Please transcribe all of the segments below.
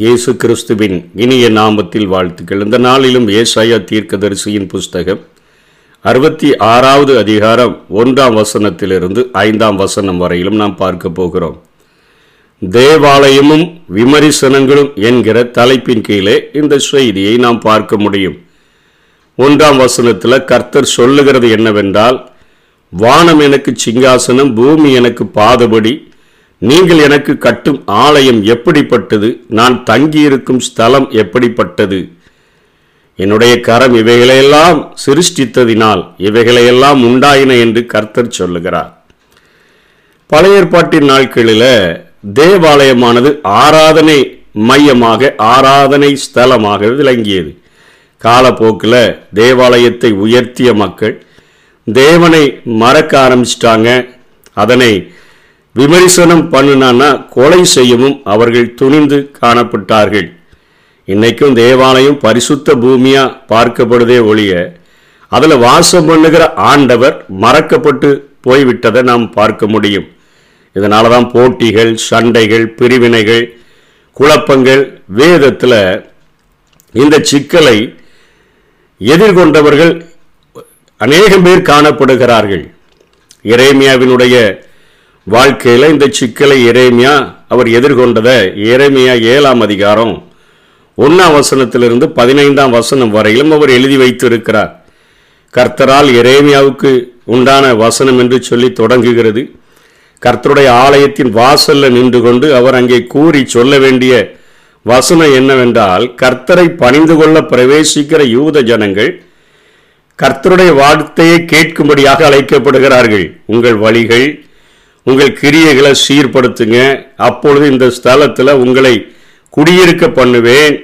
இயேசு கிறிஸ்துவின் இனிய நாமத்தில் வாழ்த்துக்கள். இந்த நாளிலும் ஏசாயா தீர்க்கதரிசியின் புஸ்தகம் அறுபத்தி ஆறாவது அதிகாரம் ஒன்றாம் வசனத்திலிருந்து ஐந்தாம் வசனம் வரையிலும் நாம் பார்க்க போகிறோம். தேவாலயமும் விமரிசனங்களும் என்கிற தலைப்பின் கீழே இந்த செய்தியை நாம் பார்க்க முடியும். ஒன்றாம் வசனத்தில் கர்த்தர் சொல்லுகிறது என்னவென்றால் வானம் எனக்கு சிங்காசனம் பூமி எனக்கு பாதபடி நீங்கள் எனக்கு கட்டும் ஆலயம் எப்படிப்பட்டது? நான் தங்கியிருக்கும் ஸ்தலம் எப்படிப்பட்டது? என்னுடைய கரம் இவைகளையெல்லாம் சிருஷ்டித்ததினால் இவைகளையெல்லாம் உண்டாயின என்று கர்த்தர் சொல்லுகிறார். பழைய ஏற்பாட்டின் நாட்களில் தேவாலயமானது ஆராதனை மையமாக ஆராதனை ஸ்தலமாக விளங்கியது. காலப்போக்கில் தேவாலயத்தை உயர்த்திய மக்கள் தேவனை மறக்க ஆரம்பிச்சிட்டாங்க. அதனை விமர்சனம் பண்ணினான்னா கொலை செய்யவும் அவர்கள் துணிந்து காணப்பட்டார்கள். இன்னைக்கும் தேவாலயம் பரிசுத்த பூமியா பார்க்கப்படுதே ஒழிய அதில் வாசம் பண்ணுகிற ஆண்டவர் மறக்கப்பட்டு போய்விட்டதை நாம் பார்க்க முடியும். இதனால தான் போட்டிகள் சண்டைகள் பிரிவினைகள் குழப்பங்கள் வேதத்தில் இந்த சிக்கலை எதிர்கொண்டவர்கள் அநேகம் பேர் காணப்படுகிறார்கள். இறைமியாவினுடைய வாழ்க்கையில் இந்த சிக்கலை இறைமையா அவர் எதிர்கொண்டதை இறைமையா ஏழாம் அதிகாரம் ஒன்றாம் வசனத்திலிருந்து பதினைந்தாம் வசனம் வரையிலும் அவர் எழுதி வைத்திருக்கிறார். கர்த்தரால் எரேமியாவுக்கு உண்டான வசனம் என்று சொல்லி தொடங்குகிறது. கர்த்தருடைய ஆலயத்தின் வாசல்ல நின்று கொண்டு அவர் அங்கே கூறி சொல்ல வேண்டிய வசனம் என்னவென்றால் கர்த்தரை பணிந்து கொள்ள பிரவேசிக்கிற யூத ஜனங்கள் கர்த்தருடைய வார்த்தையை கேட்கும்படியாக அழைக்கப்படுகிறார்கள். உங்கள் வழிகள் உங்கள் கிரியைகளை சீர்படுத்துங்க. அப்பொழுது இந்த ஸ்தலத்தில் உங்களை குடியிருக்க பண்ணுவேன்.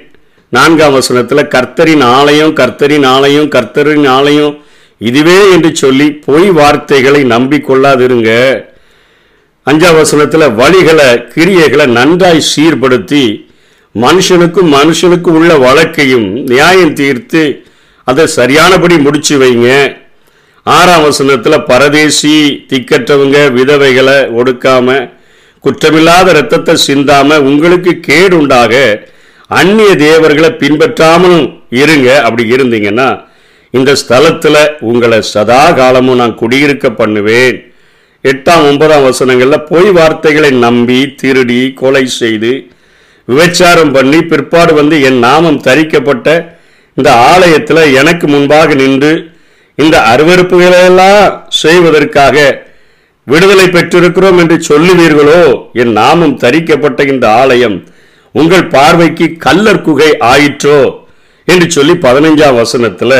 நான்காம் வசனத்தில் கர்த்தரின் ஆலயம் கர்த்தரின் ஆலயம் கர்த்தரின் ஆலயம் இதுவே என்று சொல்லி பொய் வார்த்தைகளை நம்பிக்கொள்ளாதிருங்க. அஞ்சாம் வசனத்தில் வழிகளை கிரியைகளை நன்றாய் சீர்படுத்தி மனுஷனுக்கும் மனுஷனுக்கும் உள்ள வழக்கையும் நியாயம் தீர்த்து அதை சரியானபடி முடிச்சு வைங்க. ஆறாம் வசனத்தில் பரதேசி திக்கற்றவங்க விதவைகளை ஒடுக்காம குற்றமில்லாத இரத்தத்தை சிந்தாம உங்களுக்கு கேடு உண்டாக அந்நிய தேவர்களை பின்பற்றாமலும் இருங்க. அப்படி இருந்தீங்கன்னா இந்த ஸ்தலத்தில் உங்களை சதா காலமும் நான் குடியிருக்க பண்ணுவேன். எட்டாம் ஒன்பதாம் வசனங்களில் பொய் வார்த்தைகளை நம்பி திருடி கொலை செய்து விபச்சாரம் பண்ணி பிற்பாடு வந்து என் நாமம் தரிக்கப்பட்ட இந்த ஆலயத்தில் எனக்கு முன்பாக நின்று இந்த அருவறுப்புகளையெல்லாம் செய்வதற்காக விடுதலை பெற்றிருக்கிறோம் என்று சொல்லுவீர்களோ? என் நாமம் தரிக்கப்பட்ட இந்த ஆலயம் உங்கள் பார்வைக்கு கல்லர் குகை ஆயிற்றோ? என்று சொல்லி பதினைஞ்சாம் வசனத்தில்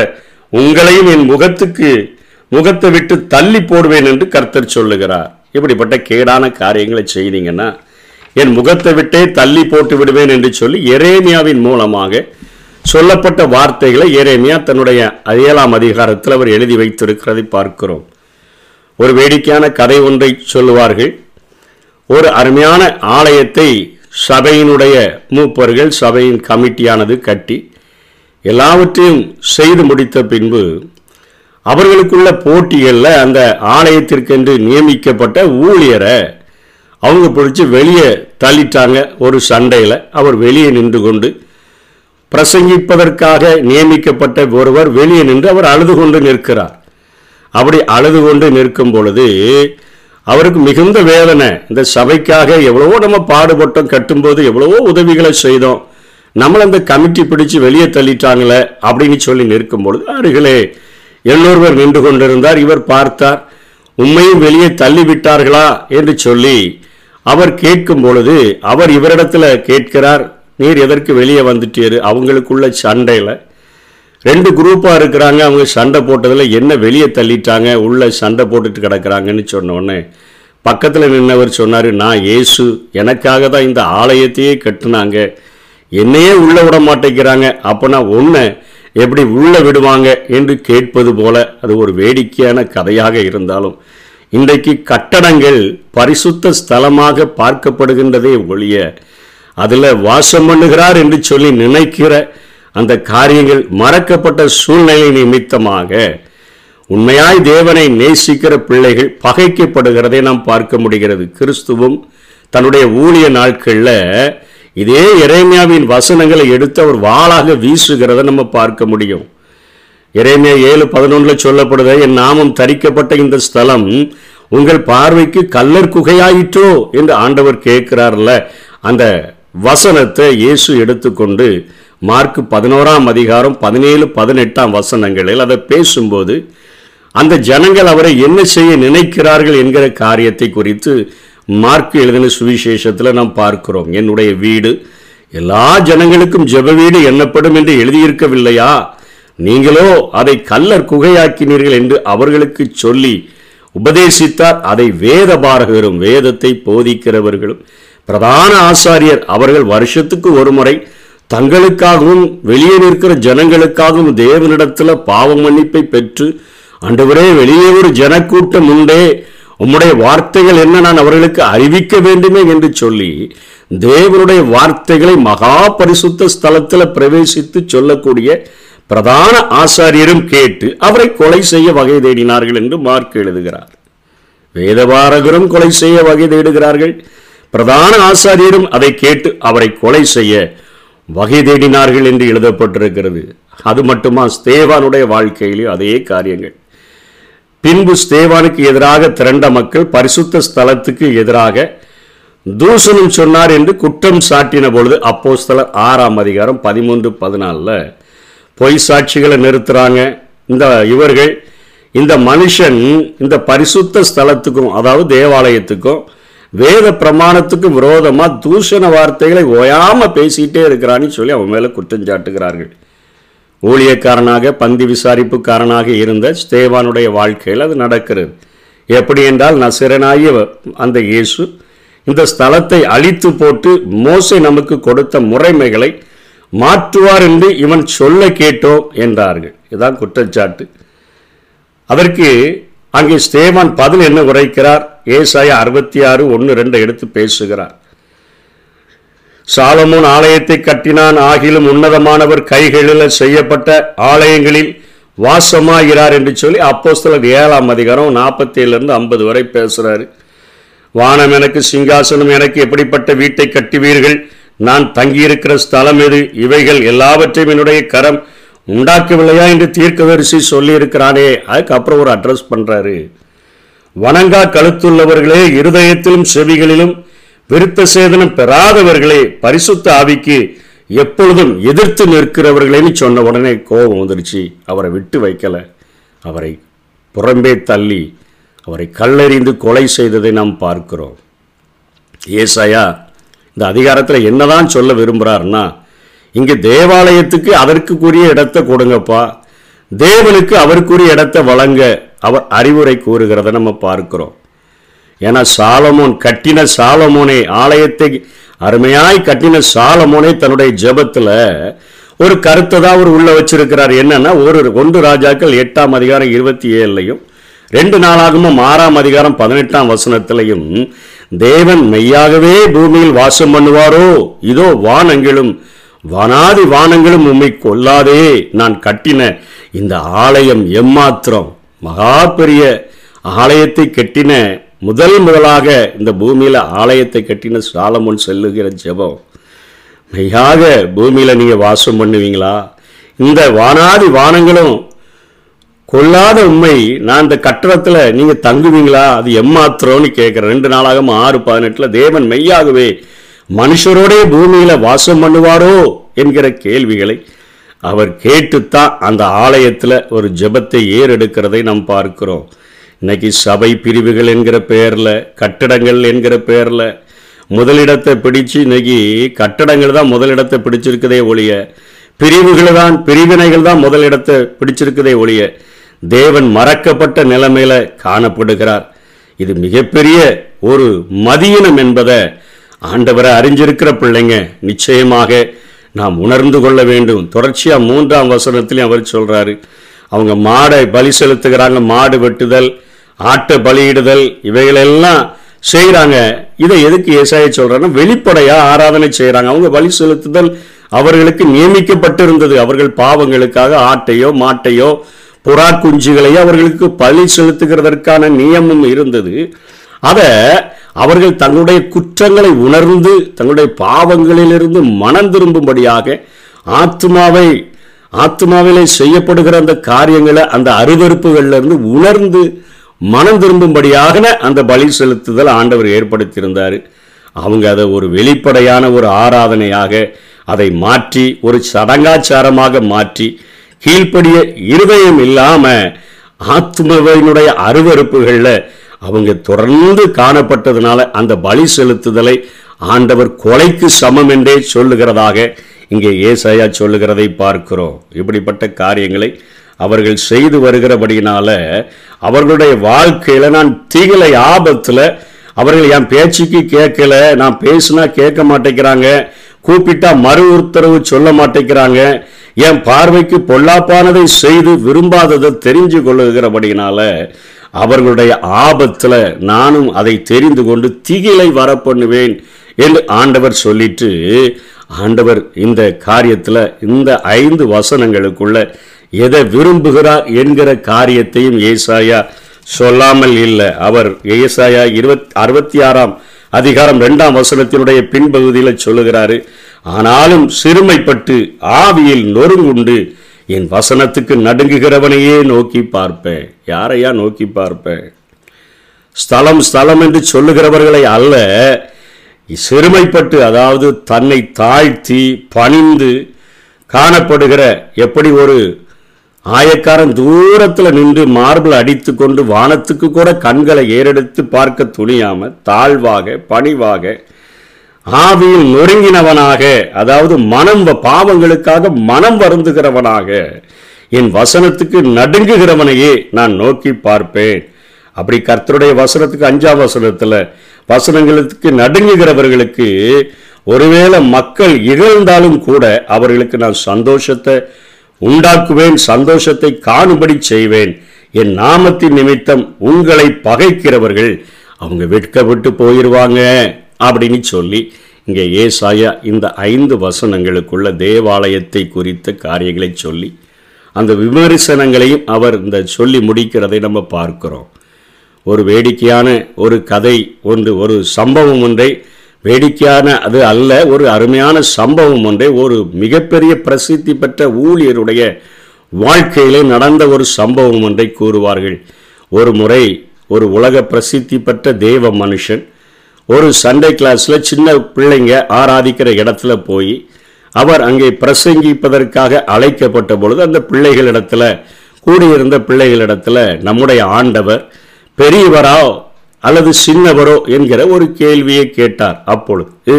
உங்களையும் என் முகத்துக்கு முகத்தை விட்டு தள்ளி போடுவேன் என்று கர்த்தர் சொல்லுகிறார். இப்படிப்பட்ட கேடான காரியங்களை செய்தீங்கன்னா என் முகத்தை விட்டே தள்ளி போட்டு விடுவேன் என்று சொல்லி எரேமியாவின் மூலமாக சொல்லப்பட்ட வார்த்தைகளை ஏரேமியா தன்னுடைய ஏழாம் அதிகாரத்தில் அவர் எழுதி வைத்திருக்கிறதை பார்க்கிறோம். ஒரு வேடிக்கையான கதை ஒன்றை சொல்லுவார்கள். ஒரு அருமையான ஆலயத்தை சபையினுடைய மூப்பர்கள் சபையின் கமிட்டியானது கட்டி எல்லாவற்றையும் செய்து முடித்த பின்பு அவர்களுக்குள்ள போட்டிகளில் அந்த ஆலயத்திற்கென்று நியமிக்கப்பட்ட ஊழியரை அவங்க பிடிச்சி வெளியே தள்ளிட்டாங்க ஒரு சண்டையில். அவர் வெளியே நின்று கொண்டு பிரசங்கிப்பதற்காக நியமிக்கப்பட்ட ஒருவர் வெளியே நின்று அவர் அழுது கொண்டு நிற்கிறார். அப்படி அழுது கொண்டு நிற்கும் பொழுது அவருக்கு மிகுந்த வேதனை. இந்த சபைக்காக எவ்வளவோ நம்ம பாடுபட்டோம் கட்டும்போது எவ்வளவோ உதவிகளை செய்தோம். நம்மளை அந்த கமிட்டி பிடிச்சு வெளியே தள்ளிட்டாங்களே அப்படின்னு சொல்லி நிற்கும் பொழுது அருகிலே எல்லோருவர் நின்று கொண்டிருந்தார். இவர் பார்த்தார் உண்மையும் வெளியே தள்ளிவிட்டார்களா? என்று சொல்லி அவர் கேட்கும் பொழுது அவர் இவரிடத்துல கேட்கிறார் நீர் எதற்கு வெளியே வந்துட்டீர்? அவங்களுக்குள்ள சண்டையில் ரெண்டு குரூப்பாக இருக்கிறாங்க. அவங்க சண்டை போட்டதில் என்ன வெளியே தள்ளிட்டாங்க? உள்ளே சண்டை போட்டுட்டு கிடக்கிறாங்கன்னு சொன்னோடனே பக்கத்தில் நின்றவர் சொன்னார் நான் ஏசு எனக்காக தான் இந்த ஆலயத்தையே கட்டுனாங்க. என்னையே உள்ளே விட மாட்டேங்கிறாங்க. அப்போனா ஒன்று எப்படி உள்ளே விடுவாங்க? என்று கேட்பது போல அது ஒரு வேடிக்கையான கதையாக இருந்தாலும் இன்றைக்கு கட்டடங்கள் பரிசுத்த ஸ்தலமாக பார்க்கப்படுகின்றதே ஒழிய அதில் வாசம் பண்ணுகிறார் என்று சொல்லி நினைக்கிற அந்த காரியங்கள் மறக்கப்பட்ட சூழ்நிலை நிமித்தமாக உண்மையாய் தேவனை நேசிக்கிற பிள்ளைகள் பகைக்கப்படுகிறதை நாம் பார்க்க முடிகிறது. கிறிஸ்துவும் தன்னுடைய ஊழிய நாட்களில் இதே இறைமையாவின் வசனங்களை எடுத்து அவர் வாளாக வீசுகிறத நம்ம பார்க்க முடியும். இறைமையா ஏழு பதினொன்றில் சொல்லப்படுத என் நாமம் தரிக்கப்பட்ட இந்த ஸ்தலம் உங்கள் பார்வைக்கு கல்லர் குகையாயிற்றோ? என்று ஆண்டவர் கேட்கிறார்ல. அந்த வசனத்தை இயேசு எடுத்துக்கொண்டு மார்க் பதினோராம் அதிகாரம் பதினேழு பதினெட்டாம் வசனங்களில் அதை பேசும்போது அந்த ஜனங்கள் அவரை என்ன செய்ய நினைக்கிறார்கள் என்கிற காரியத்தை குறித்து மார்க் எழுதின சுவிசேஷத்தில் நாம் பார்க்கிறோம். என்னுடைய வீடு எல்லா ஜனங்களுக்கும் ஜெப வீடு எண்ணப்படும் என்று எழுதியிருக்கவில்லையா? நீங்களோ அதை கல்லர் குகையாக்கினீர்கள் என்று அவர்களுக்கு சொல்லி உபதேசித்தார். அதை வேத பாரகரும் வேதத்தை போதிக்கிறவர்களும் பிரதான ஆசாரியர் அவர்கள் வருஷத்துக்கு ஒரு முறை தங்களுக்காகவும் வெளியே நிற்கிற ஜனங்களுக்காகவும் தேவனிடத்தில் பாவ மன்னிப்பை பெற்று அன்றுவரே வெளியே ஒரு ஜனக்கூட்டம் உண்டே. உம்முடைய வார்த்தைகள் என்ன? நான் அவர்களுக்கு அறிவிக்க வேண்டுமே என்று சொல்லி தேவனுடைய வார்த்தைகளை மகா பரிசுத்த ஸ்தலத்தில் பிரவேசித்து சொல்லக்கூடிய பிரதான ஆசாரியரும் கேட்டு அவரை கொலை செய்ய வகை தேடினார்கள் என்று மார்க் எழுதுகிறார். வேதபாரகரும் கொலை செய்ய வகை தேடுகிறார்கள். பிரதான ஆசாரியரும் அதை கேட்டு அவரை கொலை செய்ய வகை தேடினார்கள் என்று எழுதப்பட்டிருக்கிறது. அது மட்டுமா ஸ்தேவானுடைய வாழ்க்கையிலே அதே காரியங்கள். பின்பு ஸ்தேவானுக்கு எதிராக திரண்ட மக்கள் பரிசுத்த ஸ்தலத்துக்கு எதிராக தூசணம் சொன்னார் என்று குற்றம் சாட்டின பொழுது அப்போஸ்தலர் ஆறாம் அதிகாரம் பதிமூன்று பதினாலில் பொய் சாட்சிகளை நிறுத்துறாங்க. இந்த இவர்கள் இந்த மனுஷன் இந்த பரிசுத்த ஸ்தலத்துக்கும் அதாவது தேவாலயத்துக்கும் வேத பிரமாணத்துக்கு விரோதமாக தூஷண வார்த்தைகளை ஓயாமல் பேசிகிட்டே இருக்கிறான்னு சொல்லி அவன் மேலே குற்றம் சாட்டுகிறார்கள். ஊழியக்காரனாக பந்தி விசாரிப்புக்காரனாக இருந்த ஸ்தேவானுடைய வாழ்க்கையில் அது நடக்கிறது. எப்படி என்றால் நசிரனாகிய அந்த இயேசு இந்த ஸ்தலத்தை அழித்து போட்டு மோசை நமக்கு கொடுத்த முறைமைகளை மாற்றுவார் என்று இவன் சொல்ல கேட்டோம் என்றார்கள். இதுதான் குற்றச்சாட்டு. அதற்கு அங்கே ஸ்தேவான் பதில் என்ன உரைக்கிறார்? ஏசாய அறுபத்தி ஆறு ஒன்று ரெண்டு எடுத்து பேசுகிறார். சாலமோன் ஆலயத்தை கட்டினான். ஆகிலும் உன்னதமானவர் கைகளில் செய்யப்பட்ட ஆலயங்களில் வாசமாகிறார் என்று சொல்லி அப்போஸ்தலர் ஏழாம் அதிகாரம் நாற்பத்தி ஏழுலேருந்து ஐம்பது வரை பேசுகிறாரு வானம் எனக்கு சிங்காசனம் எனக்கு எப்படிப்பட்ட வீட்டை கட்டுவீர்கள்? நான் தங்கியிருக்கிற ஸ்தலம் எது? இவைகள் எல்லாவற்றையும் என்னுடைய கரம் உண்டாக்கவில்லையா என்று தீர்க்கதரிசி சொல்லியிருக்கிறானே. அதுக்கப்புறம் ஒரு அட்ரஸ் பண்ணுறாரு வணங்கா கழுத்துள்ளவர்களே இருதயத்திலும் செவிகளிலும் விருத்த சேதனம் பெறாதவர்களே பரிசுத்த ஆவிக்கு எப்பொழுதும் எதிர்த்து நிற்கிறவர்களேன்னு சொன்ன உடனே கோபம் வந்துருச்சு. அவரை விட்டு வைக்கல. அவரை புறம்பே தள்ளி அவரை கல்லறிந்து கொலை செய்ததை நாம் பார்க்கிறோம். ஏசாயா இந்த அதிகாரத்தில் என்னதான் சொல்ல விரும்புகிறாருன்னா இங்கே தேவாலயத்துக்கு அதற்குரிய இடத்தை கொடுங்கப்பா. தேவனுக்கு அவருக்குரிய இடத்தை வழங்க. அவர் அறிவுரை கூறுகிறத நம்ம பார்க்கிறோம். ஏன்னா சாலமோன் கட்டின சாலமோனை ஆலயத்தை அருமையாய் கட்டின சாலமோனை தன்னுடைய ஜெபத்தில் ஒரு கருத்தை தான் அவர் உள்ள வச்சிருக்கிறார். என்னன்னா ஒரு ஒன்று ராஜாக்கள் எட்டாம் அதிகாரம் இருபத்தி ஏழுலையும் ரெண்டு நாளாகவும் ஆறாம் அதிகாரம் பதினெட்டாம் வசனத்திலையும் தேவன் மெய்யாகவே பூமியில் வாசம் பண்ணுவாரோ? இதோ வானங்களும் வானாதி வானங்களும் உண்மை கொல்லாதே நான் கட்டின இந்த ஆலயம் எம்மாத்திரம்? மகா பெரிய ஆலயத்தை கட்டின முதல் முதலாக இந்த பூமியில் ஆலயத்தை கட்டின சாலமுன் செல்லுகிற ஜெபம். மெய்யாக பூமியில் நீங்கள் வாசம் பண்ணுவீங்களா? இந்த வானாதி வானங்களும் கொல்லாத உண்மை நான் இந்த கட்டடத்தில் நீங்கள் தங்குவீங்களா? அது எம்மாத்திரம்னு கேட்குறேன் ரெண்டு நாளாக ஆறு பதினெட்டில் தேவன் மெய்யாகவே மனுஷரோடே பூமியில் வாசம் பண்ணுவாரோ என்கிற கேள்விகளை அவர் கேட்டுத்தான் அந்த ஆலயத்தில் ஒரு ஜெபத்தை ஏறெடுக்கிறதை நாம் பார்க்கிறோம். இன்னைக்கு சபை பிரிவுகள் என்கிற பெயரில் கட்டடங்கள் என்கிற பெயரில் முதலிடத்தை பிடிச்சு இன்னைக்கு கட்டடங்கள் தான் முதலிடத்தை பிடிச்சிருக்கதே ஒழிய பிரிவுகள் தான் பிரிவினைகள் தான் முதலிடத்தை பிடிச்சிருக்கதே ஒழிய தேவன் மறக்கப்பட்ட நிலைமையில காணப்படுகிறார். இது மிகப்பெரிய ஒரு மதியினம் என்பதை ஆண்டவரை அறிஞ்சிருக்கிற பிள்ளைங்க நிச்சயமாக நாம் உணர்ந்து கொள்ள வேண்டும். தொடர்ச்சியாக மூன்றாம் வசனத்திலையும் அவர் சொல்கிறாரு அவங்க மாடை பலி செலுத்துகிறாங்க மாடு வெட்டுதல் ஆட்டை பலியிடுதல் இவைகளெல்லாம் செய்கிறாங்க இதை எதுக்கு ஏசாய சொல்கிறாங்க வெளிப்படையாக ஆராதனை செய்கிறாங்க அவங்க பலி செலுத்துதல் அவர்களுக்கு நியமிக்கப்பட்டிருந்தது. அவர்கள் பாவங்களுக்காக ஆட்டையோ மாட்டையோ புறா குஞ்சுகளையோ அவர்களுக்கு பலி செலுத்துகிறதற்கான நியமம் இருந்தது. அதை அவர்கள் தங்களுடைய குற்றங்களை உணர்ந்து தங்களுடைய பாவங்களிலிருந்து மனம் திரும்பும்படியாக ஆத்மாவை ஆத்மாவிலே செய்யப்படுகிற அந்த காரியங்களை அந்த அருவறுப்புகளிலிருந்து உணர்ந்து மனம் திரும்பும்படியாக அந்த பலி செலுத்துதல் ஆண்டவர் ஏற்படுத்தியிருந்தார். அவங்க அதை ஒரு வெளிப்படையான ஒரு ஆராதனையாக அதை மாற்றி ஒரு சடங்காச்சாரமாக மாற்றி கீழ்ப்படிய இருதயம் இல்லாமல் ஆத்மவினுடைய அருவறுப்புகளில் அவங்க தொடர்ந்து காணப்பட்டதுனால அந்த பலி செலுத்துதலை ஆண்டவர் கொலைக்கு சமம் என்றே சொல்லுகிறதாக இங்கே ஏசாயா சொல்லுகிறதை பார்க்கிறோம். இப்படிப்பட்ட காரியங்களை அவர்கள் செய்து வருகிறபடியினால அவர்களுடைய வாழ்க்கையில் நான் தீகலை ஆபத்தில் அவர்கள் என் பேச்சுக்கு கேட்கல நான் பேசுனா கேட்க மாட்டேங்கிறாங்க கூப்பிட்டா மறு உத்தரவு சொல்ல மாட்டேங்கிறாங்க என் பார்வைக்கு பொல்லாப்பானதை செய்து விரும்பாததை தெரிஞ்சு கொள்ளுகிறபடினால அவர்களுடைய ஆபத்தில் நானும் அதை தெரிந்து கொண்டு திகிலை வரப்பண்ணுவேன் என்று ஆண்டவர் சொல்லிட்டு ஆண்டவர் இந்த காரியத்தில் இந்த ஐந்து வசனங்களுக்குள்ள எதை விரும்புகிறார் என்கிற காரியத்தையும் ஏசாயா சொல்லாமல் இல்லை. அவர் ஏசாயா இருபத் அறுபத்தி ஆறாம் அதிகாரம் ரெண்டாம் வசனத்தினுடைய பின்பகுதியில் சொல்லுகிறாரு ஆனாலும் சிறுமைப்பட்டு ஆவியில் நொறுங்குண்டு என் வசனத்துக்கு நடுங்குகிறவனையே நோக்கி பார்ப்பேன். யாரையா நோக்கி பார்ப்பேன்? ஸ்தலம் ஸ்தலம் என்று சொல்லுகிறவர்களை அல்ல சிறுமைப்பட்டு அதாவது தன்னை தாழ்த்தி பணிந்து காணப்படுகிற எப்படி ஒரு ஆயக்காரன் தூரத்தில் நின்று மார்பிள் அடித்து கொண்டு வானத்துக்கு கூட கண்களை ஏறெடுத்து பார்க்க துணியாமல் தாழ்வாக பணிவாக ஆவியில் நொறுங்கினவனாக அதாவது மனம் பாவங்களுக்காக மனம் வருந்துகிறவனாக என் வசனத்துக்கு நடுங்குகிறவனையே நான் நோக்கி பார்ப்பேன். அப்படி கர்த்தருடைய வசனத்துக்கு அஞ்சாம் வசனத்தில் வசனங்களுக்கு நடுங்குகிறவர்களுக்கு ஒருவேளை மக்கள் இகழ்ந்தாலும் கூட அவர்களுக்கு நான் சந்தோஷத்தை உண்டாக்குவேன் சந்தோஷத்தை காணும்படி செய்வேன். என் நாமத்தின் நிமித்தம் உங்களை பகைக்கிறவர்கள் அவங்க விற்க விட்டு போயிடுவாங்க அப்படின்னு சொல்லி இங்கே ஏசாயா இந்த ஐந்து வசனங்களுக்குள்ள தேவாலயத்தை குறித்த காரியங்களை சொல்லி அந்த விமர்சனங்களையும் அவர் இந்த சொல்லி முடிக்கிறதை நம்ம பார்க்கிறோம். ஒரு வேடிக்கையான ஒரு கதை ஒன்று ஒரு சம்பவம் ஒன்றை வேடிக்கையான அது அல்ல ஒரு அருமையான சம்பவம் ஒன்றை ஒரு மிகப்பெரிய பிரசித்தி பெற்ற ஊழியருடைய வாழ்க்கையிலே நடந்த ஒரு சம்பவம் ஒன்றை கூறுவார்கள். ஒரு முறை ஒரு உலக பிரசித்தி பெற்ற தேவ மனுஷன் ஒரு சண்டே கிளாஸில் சின்ன பிள்ளைங்க ஆராதிக்கிற இடத்துல போய் அவர் அங்கே பிரசங்கிப்பதற்காக அழைக்கப்பட்ட பொழுது அந்த பிள்ளைகளிடத்துல கூடியிருந்த பிள்ளைகளிடத்துல நம்முடைய ஆண்டவர் பெரியவரா அல்லது சின்னவரோ என்கிற ஒரு கேள்வியை கேட்டார் அப்பொழுது.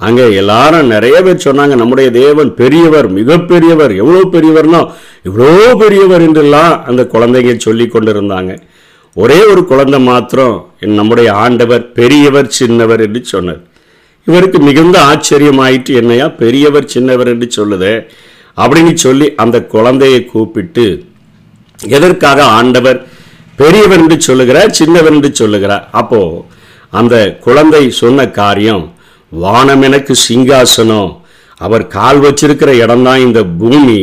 அங்கே எல்லாரும் நிறைய பேர் சொன்னாங்க நம்முடைய தேவன் பெரியவர் மிகப்பெரியவர் எவ்வளோ பெரியவர்னா இவ்வளோ பெரியவர் என்றெல்லாம் அந்த குழந்தைங்க சொல்லி கொண்டிருந்தாங்க. ஒரே ஒரு குழந்தை மாத்திரம் என் நம்முடைய ஆண்டவர் பெரியவர் சின்னவர் என்று சொன்னார். இவருக்கு மிகுந்த ஆச்சரியமாயிட்டு என்னையா பெரியவர் சின்னவர் என்று சொல்லுது. அப்படின்னு சொல்லி அந்த குழந்தையை கூப்பிட்டு எதற்காக ஆண்டவர் பெரியவர் என்று சொல்லுகிறார் சின்னவர் என்று சொல்லுகிறார்? அப்போ அந்த குழந்தை சொன்ன காரியம் வானம் எனக்கு சிங்காசனம். அவர் கால் வச்சிருக்கிற இடம்தான் இந்த பூமி.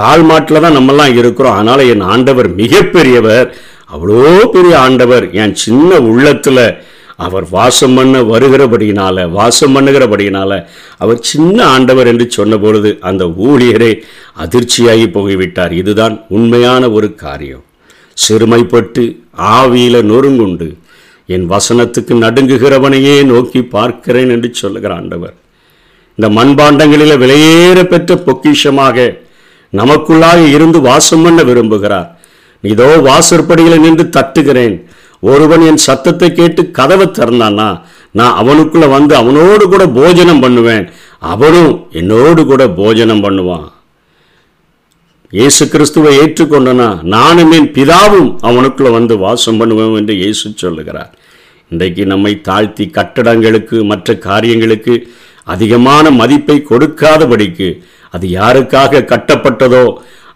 கால் மாட்டில் தான் நம்மெல்லாம் இருக்கிறோம். அதனால் என் ஆண்டவர் மிகப்பெரியவர். அவ்வளோ பெரிய ஆண்டவர். என் சின்ன உள்ளத்தில் அவர் வாசம் பண்ண வருகிறபடியினால வாசம் பண்ணுகிறபடியினால அவர் சின்ன ஆண்டவர் என்று சொன்னபொழுது அந்த ஊழியரே அதிர்ச்சியாகி போய்விட்டார் இதுதான் உண்மையான ஒரு காரியம். சிறுமைப்பட்டு ஆவியில நொறுங்குண்டு என் வசனத்துக்கு நடுங்குகிறவனையே நோக்கி பார்க்கிறேன் என்று சொல்லுகிற ஆண்டவர். இந்த மண்பாண்டங்களில் விலையேற பெற்ற பொக்கிஷமாக நமக்குள்ளாக இருந்து வாசம் பண்ண விரும்புகிறார். இதோ வாசற்படியில் நின்று தட்டுகிறேன். ஒருவன் என் சத்தத்தை கேட்டு கதவை திறந்தானா நான் அவனுக்குள்ள வந்து அவனோடு கூட போஜனம் பண்ணுவேன். அவனும் என்னோடு கூட போஜனம் பண்ணுவான். இயேசு கிறிஸ்துவை ஏற்றுக்கொண்டனா நானும் என் பிதாவும் அவனுக்குள்ள வந்து வாசம் பண்ணுவேன் என்று இயேசு சொல்லுகிறார். இன்றைக்கு நம்மை தாழ்த்தி கட்டடங்களுக்கு மற்ற காரியங்களுக்கு அதிகமான மதிப்பை கொடுக்காதபடிக்கு அது யாருக்காக கட்டப்பட்டதோ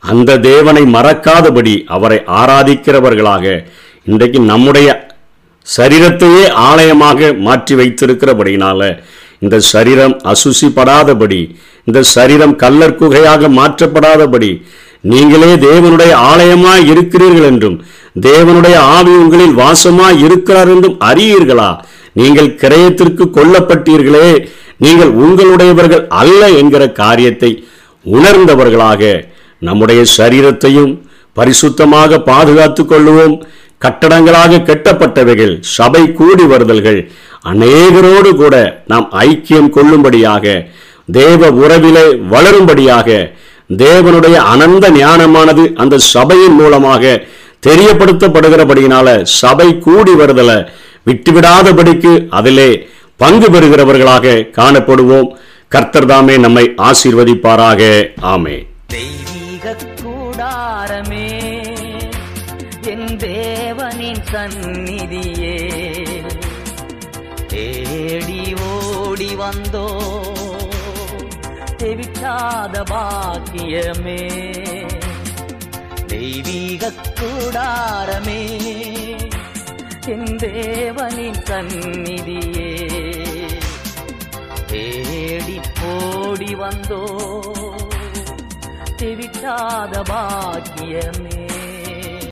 அந்த தேவனை மறக்காதபடி அவரை ஆராதிக்கிறவர்களாக இன்றைக்கு நம்முடைய சரீரத்தையே ஆலயமாக மாற்றி வைத்திருக்கிறபடினால இந்த சரீரம் அசுசிப்படாதபடி இந்த சரீரம் கல்லற்குகையாக மாற்றப்படாதபடி நீங்களே தேவனுடைய ஆலயமாய் இருக்கிறீர்கள் என்றும் தேவனுடைய ஆவி உங்களில் வாசமாய் இருக்கிறார் என்றும் அறியீர்களா? நீங்கள் கிரயத்திற்கு கொல்லப்பட்டீர்களே நீங்கள் உங்களுடையவர்கள் அல்ல என்கிற காரியத்தை உணர்ந்தவர்களாக நம்முடைய சரீரத்தையும் பரிசுத்தமாக பாதுகாத்துக் கொள்ளுவோம். கட்டடங்களாக கெட்டப்பட்டவைகள் சபை கூடி வருதல்கள் அநேகரோடு கூட நாம் ஐக்கியம் கொள்ளும்படியாக தேவ உறவிலே வளரும்படியாக தேவனுடைய அனந்த ஞானமானது அந்த சபையின் மூலமாக தெரியப்படுத்தப்படுகிறபடியினால சபை கூடி வருதலை விட்டுவிடாதபடிக்கு அதிலே பங்கு பெறுகிறவர்களாக காணப்படுவோம். கர்த்தர் தாமே நம்மை ஆசீர்வதிப்பாராக. ஆமே தெய்வீக கூடாரமே என் தேவனின் சந்நிதியே. தேடி ஓடி வந்தோ தெவிக்காத பாக்கியமே. தெய்வீக கூடாரமே என் தேவனின் சந்நிதியே. தேடி ஓடி வந்தோ திவிட்டாத பாக்கியமே